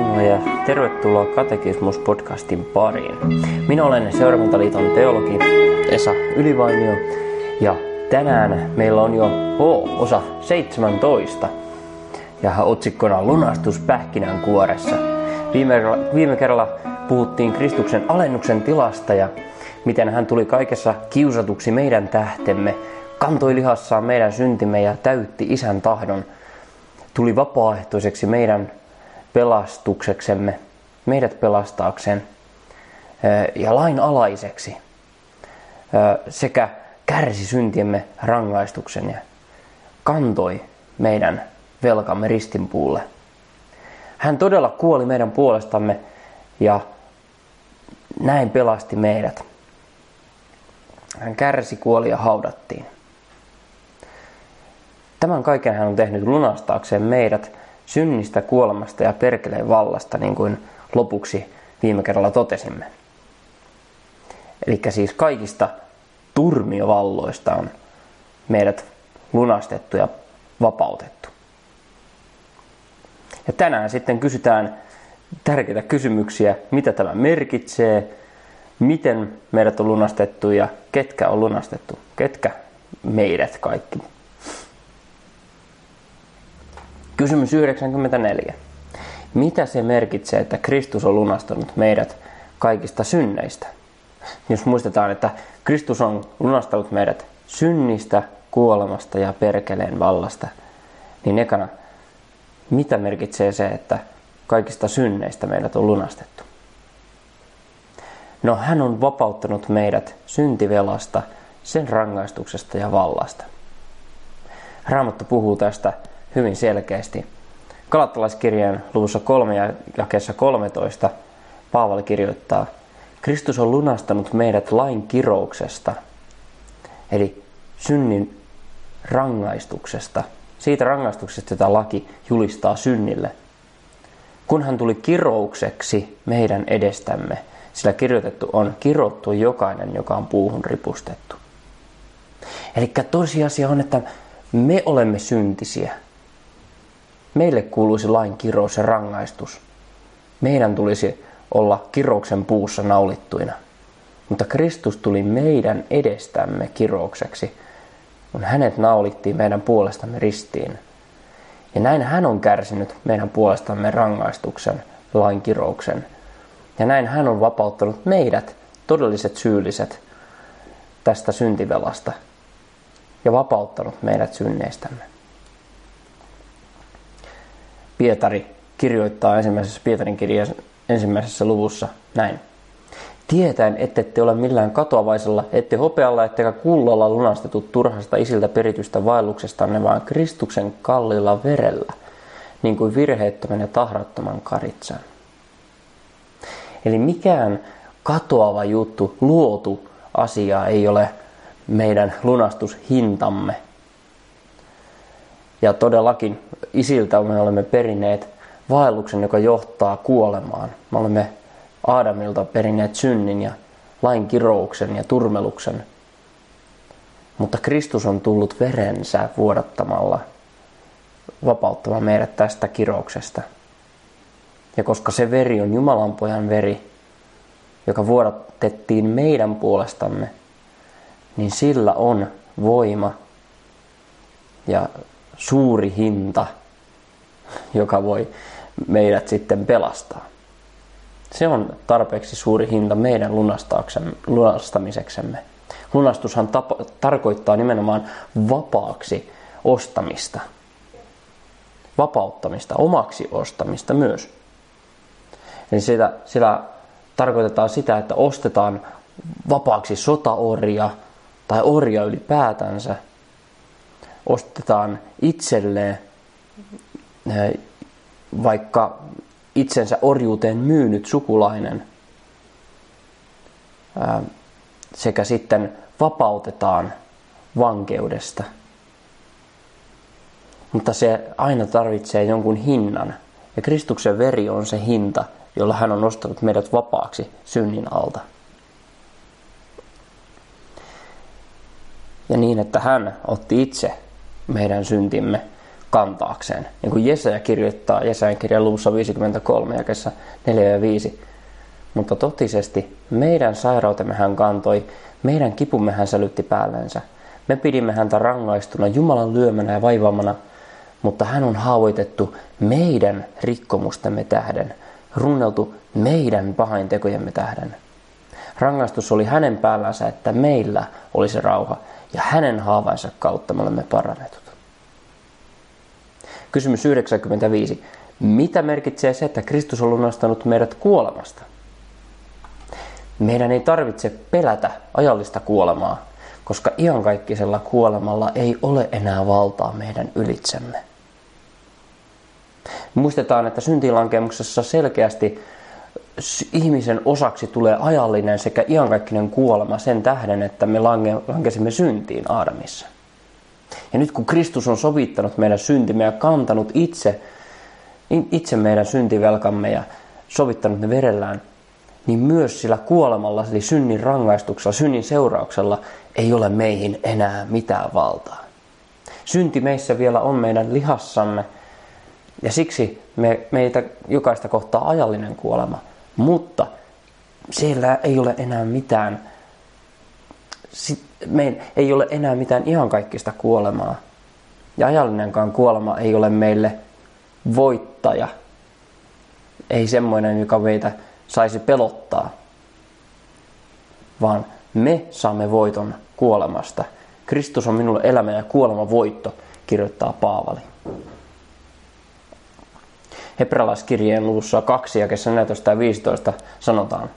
Sinulle ja tervetuloa Katekismus-podcastin pariin. Minä olen Seurakuntaliiton teologi Esa Ylivainio ja tänään meillä on jo H-osa 17 ja otsikkona Lunastus pähkinän kuoressa. Viime, viime kerralla puhuttiin Kristuksen alennuksen tilasta ja miten hän tuli kaikessa kiusatuksi meidän tähtemme, kantoi lihassaan meidän syntimme ja täytti isän tahdon, tuli vapaaehtoiseksi meidän pelastukseksemme, meidät pelastaakseen ja lain alaiseksi sekä kärsi syntiemme rangaistuksen ja kantoi meidän velkamme ristinpuulle. Hän todella kuoli meidän puolestamme ja näin pelasti meidät. Hän kärsi, kuoli ja haudattiin. Tämän kaiken hän on tehnyt lunastaakseen meidät synnistä, kuolemasta ja perkeleen vallasta, niin kuin lopuksi viime kerralla totesimme. Eli siis kaikista turmiovalloista on meidät lunastettu ja vapautettu. Ja tänään sitten kysytään tärkeitä kysymyksiä, mitä tämä merkitsee, miten meidät on lunastettu ja ketkä on lunastettu, ketkä meidät kaikki. Kysymys 94. Mitä se merkitsee, että Kristus on lunastanut meidät kaikista synneistä? Jos muistetaan, että Kristus on lunastanut meidät synnistä, kuolemasta ja perkeleen vallasta, niin ekana, mitä merkitsee se, että kaikista synneistä meidät on lunastettu? No hän on vapauttanut meidät syntivelasta, sen rangaistuksesta ja vallasta. Raamattu puhuu tästä hyvin selkeästi. Kalattalaiskirjeen luvussa 3 ja jakeessa 13 Paavali kirjoittaa, Kristus on lunastanut meidät lain kirouksesta, eli synnin rangaistuksesta, siitä rangaistuksesta, jota laki julistaa synnille. Kun hän tuli kiroukseksi meidän edestämme, sillä kirjoitettu on kirottu jokainen, joka on puuhun ripustettu. Eli tosiasia on, että me olemme syntisiä. Meille kuuluisi lain kirous ja rangaistus. Meidän tulisi olla kirouksen puussa naulittuina. Mutta Kristus tuli meidän edestämme kiroukseksi, kun hänet naulittiin meidän puolestamme ristiin. Ja näin hän on kärsinyt meidän puolestamme rangaistuksen, lain kirouksen. Ja näin hän on vapauttanut meidät, todelliset syylliset, tästä syntivelasta ja vapauttanut meidät synneistämme. Pietari kirjoittaa ensimmäisessä Pietarin kirjan ensimmäisessä luvussa näin. Tietäen, ette te ole millään katoavaisella, ette hopealla, ettekä kullalla lunastetut turhasta isiltä peritystä vaelluksestanne, vaan Kristuksen kallilla verellä, niin kuin virheettömän ja tahrattoman karitsan. Eli mikään katoava juttu, luotu asia ei ole meidän lunastushintamme. Ja todellakin isiltä me olemme perineet vaelluksen, joka johtaa kuolemaan. Me olemme Aadamilta perineet synnin ja lain kirouksen ja turmeluksen. Mutta Kristus on tullut verensä vuodattamalla vapauttamaan meidät tästä kirouksesta. Ja koska se veri on Jumalan pojan veri, joka vuodatettiin meidän puolestamme, niin sillä on voima ja suuri hinta, joka voi meidät sitten pelastaa. Se on tarpeeksi suuri hinta meidän lunastamiseksemme. Lunastushan tapa, tarkoittaa nimenomaan vapaaksi ostamista. Vapauttamista, omaksi ostamista myös. Eli sitä, sillä tarkoitetaan sitä, että ostetaan vapaaksi sotaorja tai orja ylipäätänsä. Ostetaan itselleen eh, vaikka itsensä orjuuteen myynyt sukulainen sekä sitten vapautetaan vankeudesta. Mutta se aina tarvitsee jonkun hinnan. Ja Kristuksen veri on se hinta, jolla hän on nostanut meidät vapaaksi synnin alta. Ja niin, että hän otti itse meidän syntimme kantaakseen. Niin kuin Jesaja kirjoittaa Jesajan kirjan luvussa 53 jakessa 4 ja 5. Mutta totisesti meidän sairautemme hän kantoi, meidän kipumme hän sälytti päällensä. Me pidimme häntä rangaistuna Jumalan lyömänä ja vaivaamana, mutta hän on haavoitettu meidän rikkomustemme tähden, runneltu meidän pahaintekojemme tähden. Rangaistus oli hänen päällänsä, että meillä olisi rauha, ja hänen haavainsa kautta me olemme parannetut. Kysymys 95. Mitä merkitsee se, että Kristus on lunastanut meidät kuolemasta? Meidän ei tarvitse pelätä ajallista kuolemaa, koska iankaikkisella kuolemalla ei ole enää valtaa meidän ylitsemme. Muistetaan, että syntilankemuksessa selkeästi ihmisen osaksi tulee ajallinen sekä iankaikkinen kuolema sen tähden, että me lankesimme syntiin Aadamissa. Ja nyt kun Kristus on sovittanut meidän syntimme ja kantanut itse, itse meidän syntivelkamme ja sovittanut ne verellään, niin myös sillä kuolemalla, eli synnin rangaistuksella, synnin seurauksella, ei ole meihin enää mitään valtaa. Synti meissä vielä on meidän lihassamme, ja siksi me, meitä jokaista kohtaa ajallinen kuolema. Mutta siellä ei ole enää mitään, me ei ole enää mitään ihan kaikkista kuolemaa. Ja ajallinenkaan kuolema ei ole meille voittaja. Ei semmoinen, joka meitä saisi pelottaa, vaan me saamme voiton kuolemasta. Kristus on minulle elämä ja kuolema voitto, kirjoittaa Paavali. Hebrealaiskirjeen luvussa 2 ja 14 ja 15 sanotaan,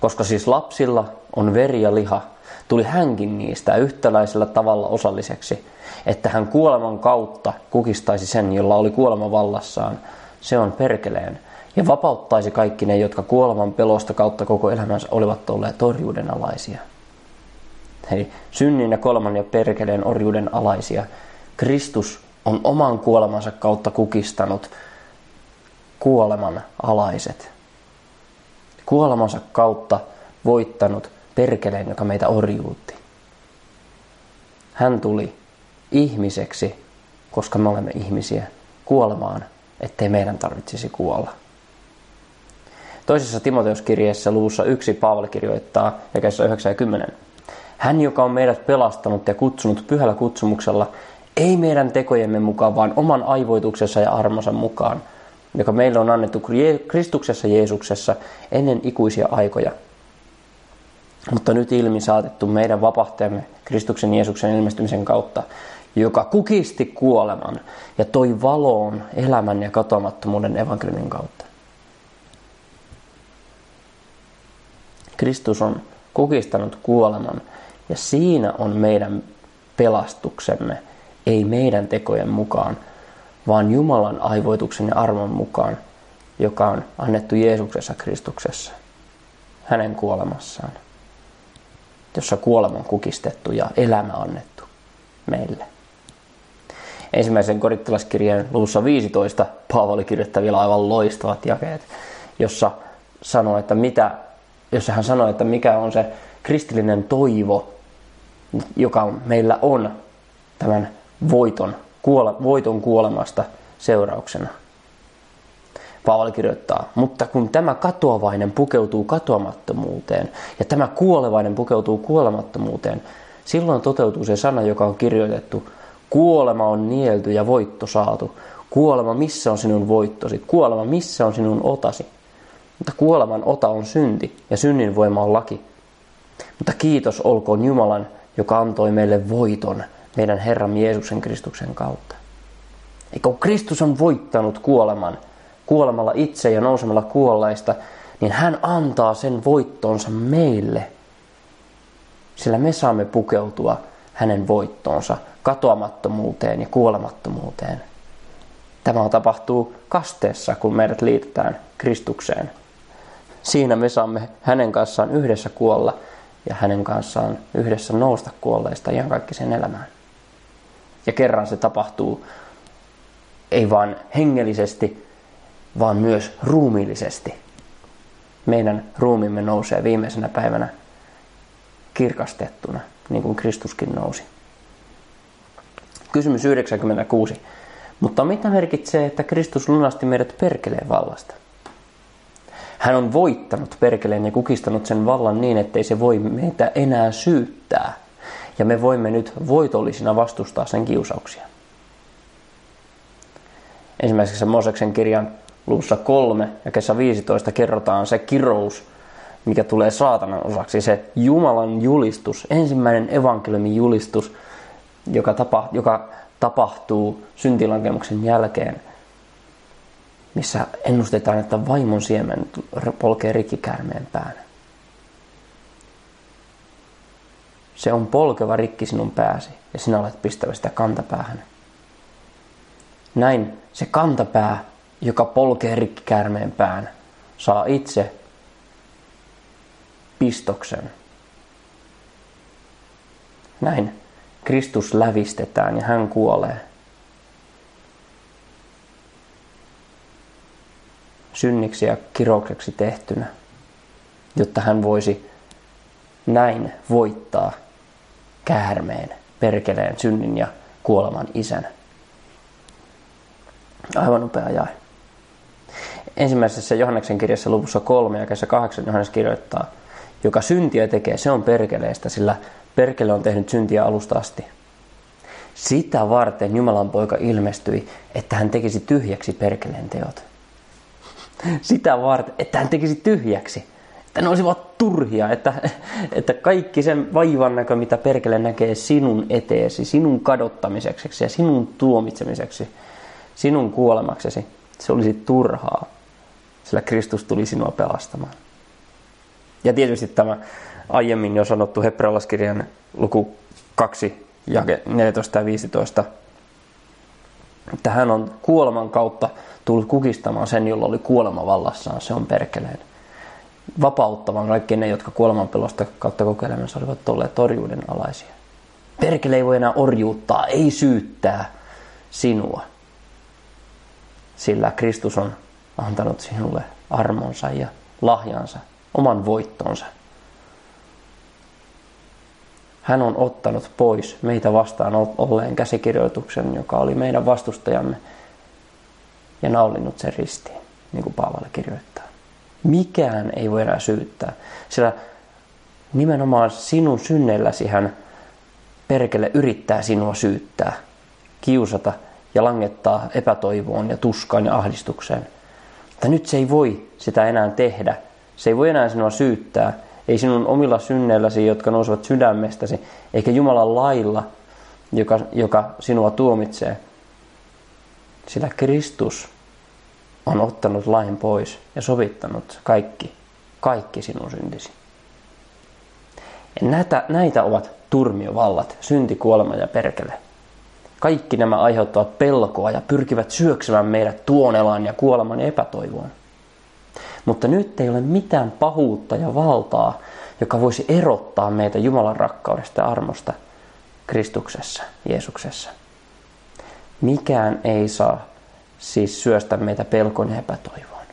koska siis lapsilla on veri ja liha, tuli hänkin niistä yhtäläisellä tavalla osalliseksi, että hän kuoleman kautta kukistaisi sen, jolla oli kuolema vallassaan, se on perkeleen, ja vapauttaisi kaikki ne, jotka kuoleman pelosta kautta koko elämänsä olivat olleet torjuuden alaisia. Eli synnin ja kuoleman ja perkeleen orjuuden alaisia. Kristus on oman kuolemansa kautta kukistanut kuoleman alaiset. Kuolemansa kautta voittanut perkeleen, joka meitä orjuutti. Hän tuli ihmiseksi, koska me olemme ihmisiä, kuolemaan, ettei meidän tarvitsisi kuolla. Toisessa Timoteuskirjeessä luvussa yksi Paavali kirjoittaa jakeessa 9 ja 10. Hän, joka on meidät pelastanut ja kutsunut pyhällä kutsumuksella, ei meidän tekojemme mukaan, vaan oman aivoituksessa ja armonsa mukaan, joka meille on annettu Kristuksessa Jeesuksessa ennen ikuisia aikoja. Mutta nyt ilmi saatettu meidän vapahtajamme Kristuksen Jeesuksen ilmestymisen kautta, joka kukisti kuoleman ja toi valoon elämän ja katoamattomuuden evankeliumin kautta. Kristus on kukistanut kuoleman ja siinä on meidän pelastuksemme, ei meidän tekojen mukaan, vaan Jumalan aivoituksen ja armon mukaan, joka on annettu Jeesuksessa Kristuksessa, hänen kuolemassaan, jossa kuolema on kukistettu ja elämä annettu meille. Ensimmäisen korittilaskirjeen luvussa 15 Paavali kirjoittaa vielä aivan loistavat jakeet, jossa sanoo, että mitä, jossa hän sanoo, että mikä on se kristillinen toivo, joka meillä on tämän voiton kuole, voiton kuolemasta seurauksena. Paavali kirjoittaa, mutta kun tämä katoavainen pukeutuu katoamattomuuteen ja tämä kuolevainen pukeutuu kuolemattomuuteen, silloin toteutuu se sana, joka on kirjoitettu. Kuolema on nielty ja voitto saatu. Kuolema, missä on sinun voittosi? Kuolema, missä on sinun otasi? Mutta kuoleman ota on synti ja synnin voima on laki. Mutta kiitos olkoon Jumalan, joka antoi meille voiton meidän Herran Jeesuksen Kristuksen kautta. Eikö Kristus on voittanut kuoleman, kuolemalla itse ja nousemalla kuolleista, niin hän antaa sen voittonsa meille. Sillä me saamme pukeutua hänen voittoonsa, katoamattomuuteen ja kuolemattomuuteen. Tämä tapahtuu kasteessa, kun meidät liitetään Kristukseen. Siinä me saamme hänen kanssaan yhdessä kuolla ja hänen kanssaan yhdessä nousta kuolleista ihan kaikki sen elämään. Ja kerran se tapahtuu ei vain hengellisesti, vaan myös ruumiillisesti. Meidän ruumimme nousee viimeisenä päivänä kirkastettuna, niin kuin Kristuskin nousi. Kysymys 96. Mutta mitä merkitsee, että Kristus lunasti meidät perkeleen vallasta? Hän on voittanut perkeleen ja kukistanut sen vallan niin, ettei se voi meitä enää syyttää. Ja me voimme nyt voitollisina vastustaa sen kiusauksia. Ensimmäisessä Moseksen kirjan luvussa 3 ja kesä 15 kerrotaan se kirous, mikä tulee saatanan osaksi, se Jumalan julistus, ensimmäinen evankeliumin julistus, joka, tapa, joka tapahtuu syntilankemuksen jälkeen, missä ennustetaan, että vaimon siemen polkee rikkikärmeen pään. Se on polkeva rikki sinun pääsi ja sinä olet pistävä sitä kantapäähän. Näin se kantapää, joka polkee rikkikärmeen pään, saa itse pistoksen. Näin Kristus lävistetään ja hän kuolee. Synniksi ja kiroukseksi tehtynä, jotta hän voisi näin voittaa käärmeen, perkeleen, synnin ja kuoleman isän. Aivan upea jae. Ensimmäisessä Johanneksen kirjassa luvussa 3 ja kesä 8 Johannes kirjoittaa, joka syntiä tekee, se on perkeleestä, sillä perkele on tehnyt syntiä alusta asti. Sitä varten Jumalan poika ilmestyi, että hän tekisi tyhjäksi perkeleen teot. Sitä varten, että hän tekisi tyhjäksi. Että ne olisivat turhia, että, että kaikki sen vaivan näkö, mitä perkele näkee sinun eteesi, sinun kadottamiseksi ja sinun tuomitsemiseksi, sinun kuolemaksesi, se olisi turhaa, sillä Kristus tuli sinua pelastamaan. Ja tietysti tämä aiemmin jo sanottu hebrealaiskirjan luku 2, jake 14 ja 15, että hän on kuoleman kautta tullut kukistamaan sen, jolla oli kuolema vallassaan, se on perkeleen. Vapauttamaan kaikki ne, jotka kuolemanpelosta kautta kokeilemassa olivat olleet orjuuden alaisia. Perkele ei voi enää orjuuttaa, ei syyttää sinua, sillä Kristus on antanut sinulle armonsa ja lahjansa, oman voittonsa. Hän on ottanut pois meitä vastaan olleen käsikirjoituksen, joka oli meidän vastustajamme, ja naulinut sen ristiin, niin kuin Paavalle kirjoittaa. Mikään ei voi enää syyttää, sillä nimenomaan sinun synneilläsi hän perkele yrittää sinua syyttää, kiusata ja langettaa epätoivoon ja tuskaan ja ahdistukseen. Mutta nyt se ei voi sitä enää tehdä. Se ei voi enää sinua syyttää, ei sinun omilla synneilläsi, jotka nousevat sydämestäsi, eikä Jumalan lailla, joka, joka sinua tuomitsee. Sillä Kristus on ottanut lain pois ja sovittanut kaikki, kaikki sinun syntisi. Ja näitä, näitä ovat turmiovallat, synti, kuolema ja perkele. Kaikki nämä aiheuttavat pelkoa ja pyrkivät syöksemään meidät tuonelaan ja kuoleman epätoivoon. Mutta nyt ei ole mitään pahuutta ja valtaa, joka voisi erottaa meitä Jumalan rakkaudesta ja armosta Kristuksessa, Jeesuksessa. Mikään ei saa siis syöstä meitä pelkon ja epätoivoon.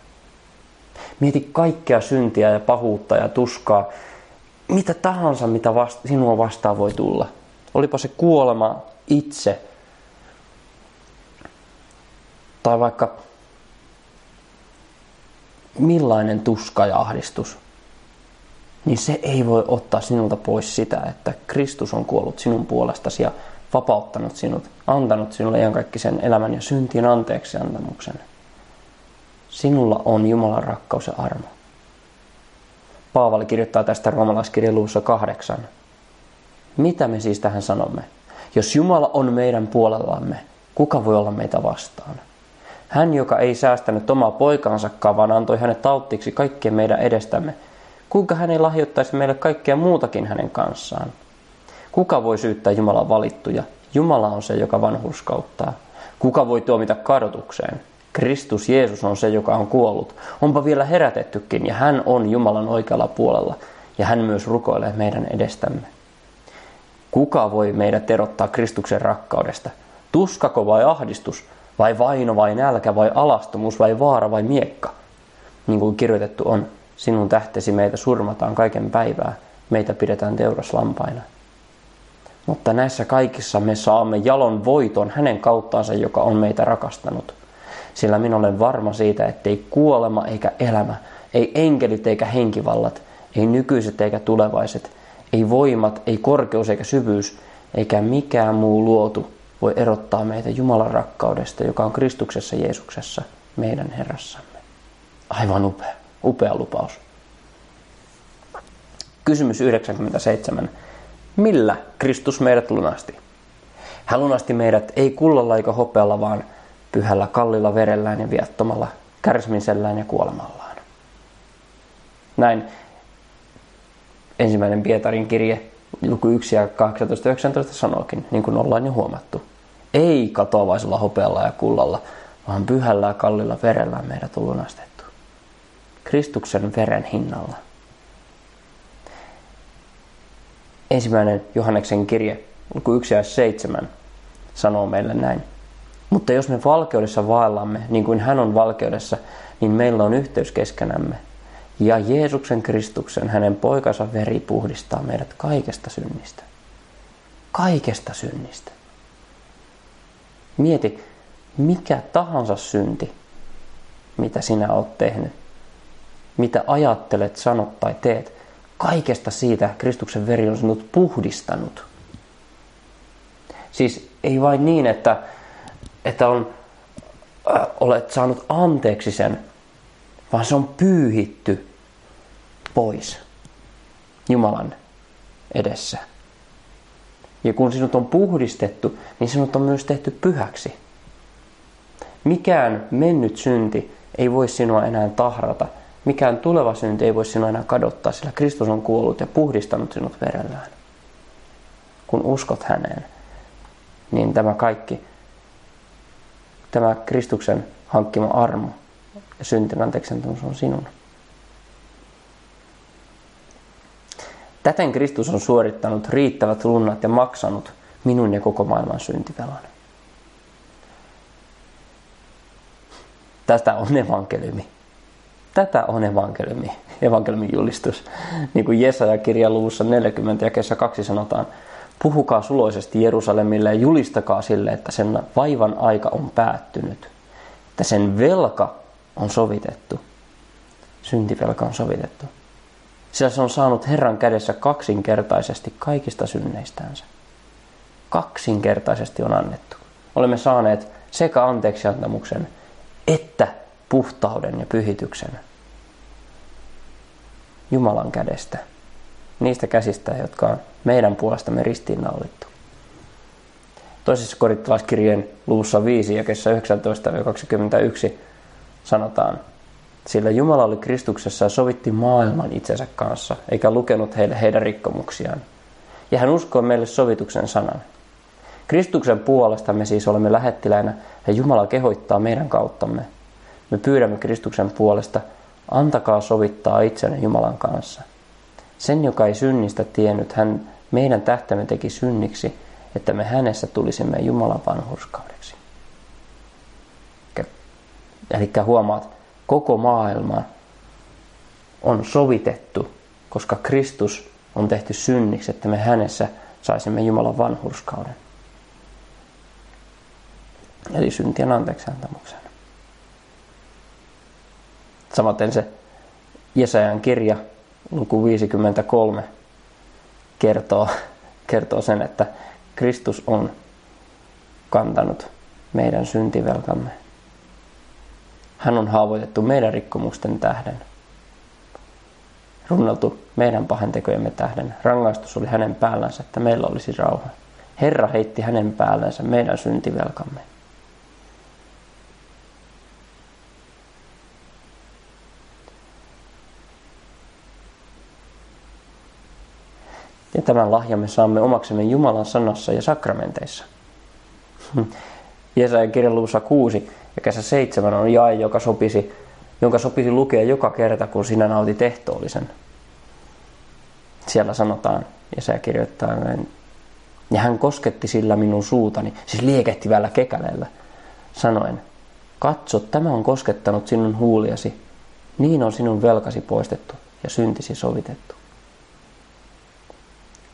Mieti kaikkea syntiä ja pahuutta ja tuskaa, mitä tahansa, mitä vasta, sinua vastaan voi tulla. Olipa se kuolema itse, tai vaikka millainen tuska ja ahdistus, niin se ei voi ottaa sinulta pois sitä, että Kristus on kuollut sinun puolestasi ja vapauttanut sinut, antanut sinulle iankaikkisen elämän ja syntien anteeksi antamuksen. Sinulla on Jumalan rakkaus ja armo. Paavali kirjoittaa tästä roomalaiskirjan luvussa kahdeksan. Mitä me siis tähän sanomme? Jos Jumala on meidän puolellamme, kuka voi olla meitä vastaan? Hän, joka ei säästänyt omaa poikansakaan, vaan antoi hänet tauttiiksi kaikkien meidän edestämme, kuinka hän ei lahjoittaisi meille kaikkea muutakin hänen kanssaan? Kuka voi syyttää Jumalan valittuja? Jumala on se, joka vanhurskauttaa. Kuka voi tuomita kadotukseen? Kristus Jeesus on se, joka on kuollut. Onpa vielä herätettykin ja hän on Jumalan oikealla puolella ja hän myös rukoilee meidän edestämme. Kuka voi meidät erottaa Kristuksen rakkaudesta? Tuskako vai ahdistus? Vai vaino vai nälkä vai alastomuus vai vaara vai miekka? Niin kuin kirjoitettu on, sinun tähtesi meitä surmataan kaiken päivää, meitä pidetään teuraslampaina. Mutta näissä kaikissa me saamme jalon voiton hänen kauttaansa, joka on meitä rakastanut. Sillä minä olen varma siitä, ettei kuolema eikä elämä, ei enkelit eikä henkivallat, ei nykyiset eikä tulevaiset, ei voimat, ei korkeus eikä syvyys, eikä mikään muu luotu voi erottaa meitä Jumalan rakkaudesta, joka on Kristuksessa Jeesuksessa, meidän Herrassamme. Aivan upea, upea lupaus. Kysymys 97. Millä Kristus meidät lunasti? Hän lunasti meidät ei kullalla eikä hopealla, vaan pyhällä kallilla verellään ja viattomalla kärsimisellään ja kuolemallaan. Näin ensimmäinen Pietarin kirje, luku 1 ja 18-19 sanookin, niin kuin ollaan jo huomattu. Ei katoavaisella hopealla ja kullalla, vaan pyhällä ja kallilla verellä meidät on lunastettu. Kristuksen veren hinnalla. Ensimmäinen Johanneksen kirje, luku 1 ja 7, sanoo meille näin. Mutta jos me valkeudessa vaellamme, niin kuin hän on valkeudessa, niin meillä on yhteys keskenämme. Ja Jeesuksen Kristuksen, hänen poikansa veri puhdistaa meidät kaikesta synnistä. Kaikesta synnistä. Mieti, mikä tahansa synti, mitä sinä olet tehnyt, mitä ajattelet, sanot tai teet, kaikesta siitä Kristuksen veri on sinut puhdistanut. Siis ei vain niin, että, että on, äh, olet saanut anteeksi sen, vaan se on pyyhitty pois Jumalan edessä. Ja kun sinut on puhdistettu, niin sinut on myös tehty pyhäksi. Mikään mennyt synti ei voi sinua enää tahrata. Mikään tuleva synti ei voi sinua enää kadottaa, sillä Kristus on kuollut ja puhdistanut sinut verellään. Kun uskot häneen, niin tämä kaikki, tämä Kristuksen hankkima armo ja syntien anteeksi on sinun. Täten Kristus on suorittanut riittävät lunnat ja maksanut minun ja koko maailman syntivelan. Tästä on evankeliumi. Tätä on evankeliumi, evankeliumin julistus. Niin kuin Jesaja kirjan luvussa 40 ja kesä 2 sanotaan, puhukaa suloisesti Jerusalemille ja julistakaa sille, että sen vaivan aika on päättynyt. Että sen velka on sovitettu. Syntivelka on sovitettu sillä se on saanut Herran kädessä kaksinkertaisesti kaikista synneistänsä. Kaksinkertaisesti on annettu. Olemme saaneet sekä anteeksiantamuksen että puhtauden ja pyhityksen Jumalan kädestä. Niistä käsistä, jotka on meidän puolestamme ristiinnaulittu. Toisessa korittalaiskirjeen luvussa 5 ja 19-21 sanotaan, sillä Jumala oli Kristuksessa ja sovitti maailman itsensä kanssa, eikä lukenut heille heidän rikkomuksiaan. Ja hän uskoi meille sovituksen sanan. Kristuksen puolesta me siis olemme lähettiläinä ja Jumala kehoittaa meidän kauttamme. Me pyydämme Kristuksen puolesta, antakaa sovittaa itsenne Jumalan kanssa. Sen, joka ei synnistä tiennyt, hän meidän tähtämme teki synniksi, että me hänessä tulisimme Jumalan vanhurskaudeksi. Eli huomaat, koko maailma on sovitettu, koska Kristus on tehty synniksi, että me hänessä saisimme Jumalan vanhurskauden. Eli syntien anteeksiantamuksen. Samaten se Jesajan kirja, luku 53, kertoo, kertoo sen, että Kristus on kantanut meidän syntivelkamme hän on haavoitettu meidän rikkomusten tähden. Runneltu meidän pahentekojemme tähden. Rangaistus oli hänen päällänsä, että meillä olisi rauha. Herra heitti hänen päällänsä meidän syntivelkamme. Ja tämän lahjamme saamme omaksemme Jumalan sanassa ja sakramenteissa. Jesajan kirjan luvussa 6 ja kesä 7 on jae, joka sopisi, jonka sopisi lukea joka kerta, kun sinä nautit ehtoollisen. Siellä sanotaan, ja se kirjoittaa näin, ja hän kosketti sillä minun suutani, siis liekehtivällä kekäleellä, sanoen, katso, tämä on koskettanut sinun huuliasi, niin on sinun velkasi poistettu ja syntisi sovitettu.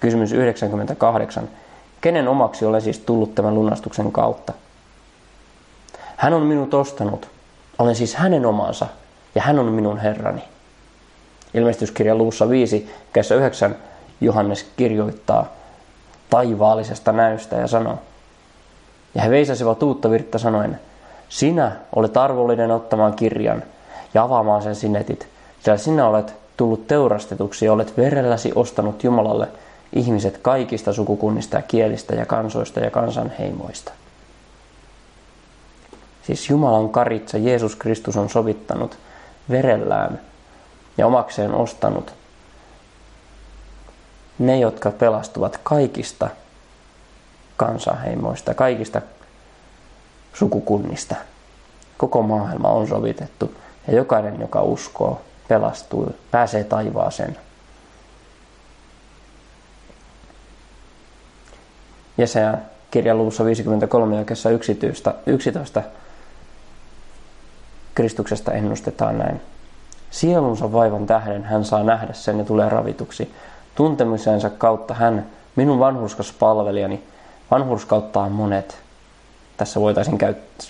Kysymys 98. Kenen omaksi olen siis tullut tämän lunastuksen kautta? Hän on minut ostanut. Olen siis hänen omansa ja hän on minun Herrani. Ilmestyskirja luussa 5, kesä 9 Johannes kirjoittaa taivaallisesta näystä ja sanoo, ja he veisasivat uutta virttä sanoen, sinä olet arvollinen ottamaan kirjan ja avaamaan sen sinetit, sillä sinä olet tullut teurastetuksi ja olet verelläsi ostanut Jumalalle ihmiset kaikista sukukunnista ja kielistä ja kansoista ja kansanheimoista. Siis Jumalan karitsa Jeesus Kristus on sovittanut verellään ja omakseen ostanut ne, jotka pelastuvat kaikista kansanheimoista, kaikista sukukunnista. Koko maailma on sovitettu ja jokainen, joka uskoo, pelastuu, pääsee taivaaseen. Jesaja kirjan luvussa 53 jakessa 11, 11 Kristuksesta ennustetaan näin. Sielunsa vaivan tähden hän saa nähdä sen ja tulee ravituksi. Tuntemisensa kautta hän, minun vanhurskas palvelijani, vanhurskauttaa monet. Tässä voitaisiin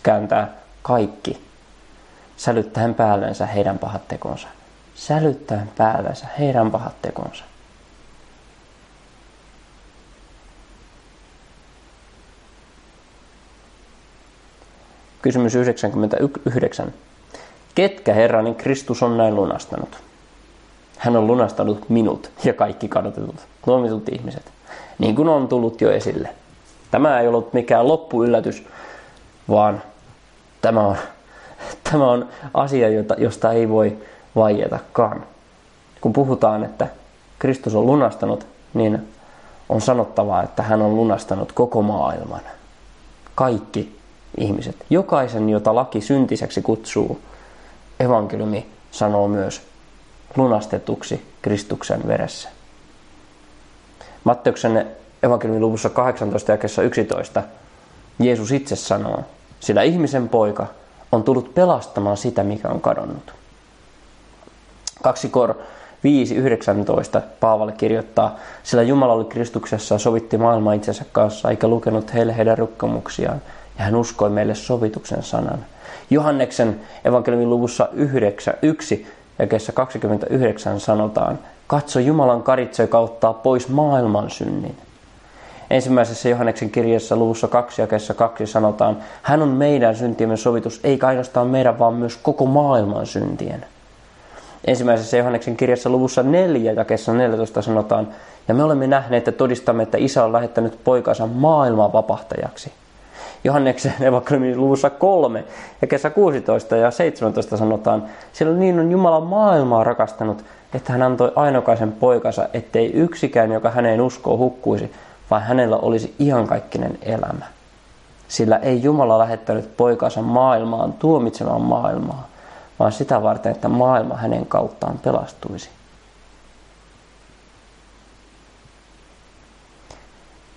kääntää kaikki. Sälyttäen päällensä heidän pahat tekonsa. Sälyttäen päällensä heidän pahat tekonsa. Kysymys 99. Ketkä Herrani Kristus on näin lunastanut? Hän on lunastanut minut ja kaikki kadotetut, tuomitut ihmiset, niin kuin on tullut jo esille. Tämä ei ollut mikään loppuyllätys, vaan tämä on, tämä on asia, jota, josta ei voi vaietakaan. Kun puhutaan, että Kristus on lunastanut, niin on sanottava, että hän on lunastanut koko maailman. Kaikki ihmiset. Jokaisen, jota laki syntiseksi kutsuu, evankeliumi sanoo myös lunastetuksi Kristuksen veressä. Matteuksen evankeliumin luvussa 18 jakessa 11 Jeesus itse sanoo, sillä ihmisen poika on tullut pelastamaan sitä, mikä on kadonnut. 2 Kor 5.19 Paavalle kirjoittaa, sillä Jumala oli Kristuksessa sovitti maailma itsensä kanssa, eikä lukenut heille heidän rukkomuksiaan, ja hän uskoi meille sovituksen sanan. Johanneksen evankeliumin luvussa 9, 1 ja 29 sanotaan, katso Jumalan karitse, joka ottaa pois maailman synnin. Ensimmäisessä Johanneksen kirjassa luvussa 2 ja 2 sanotaan, hän on meidän syntiemme sovitus, ei ainoastaan meidän, vaan myös koko maailman syntien. Ensimmäisessä Johanneksen kirjassa luvussa 4 ja 14 sanotaan, ja me olemme nähneet ja todistamme, että isä on lähettänyt poikansa maailman vapahtajaksi. Johanneksen evankeliumin luvussa 3 ja kesä 16 ja 17 sanotaan, sillä niin on Jumala maailmaa rakastanut, että hän antoi ainokaisen poikansa, ettei yksikään, joka häneen uskoo, hukkuisi, vaan hänellä olisi iankaikkinen elämä. Sillä ei Jumala lähettänyt poikansa maailmaan tuomitsemaan maailmaa, vaan sitä varten, että maailma hänen kauttaan pelastuisi.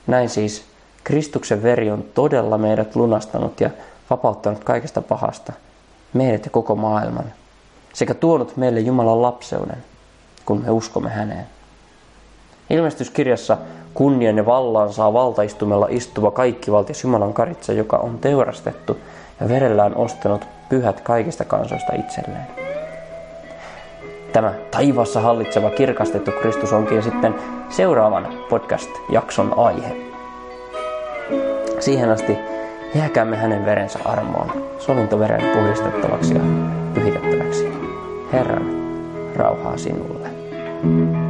Näin siis Kristuksen veri on todella meidät lunastanut ja vapauttanut kaikesta pahasta, meidät ja koko maailman, sekä tuonut meille Jumalan lapseuden, kun me uskomme häneen. Ilmestyskirjassa kunnian ja vallan saa valtaistumella istuva kaikkivaltias Jumalan karitsa, joka on teurastettu ja verellään ostanut pyhät kaikista kansoista itselleen. Tämä taivassa hallitseva kirkastettu Kristus onkin sitten seuraavan podcast-jakson aihe. Siihen asti jääkäämme hänen verensä armoon, sovintoveren puhdistettavaksi ja pyhitettäväksi. Herran, rauhaa sinulle. thank you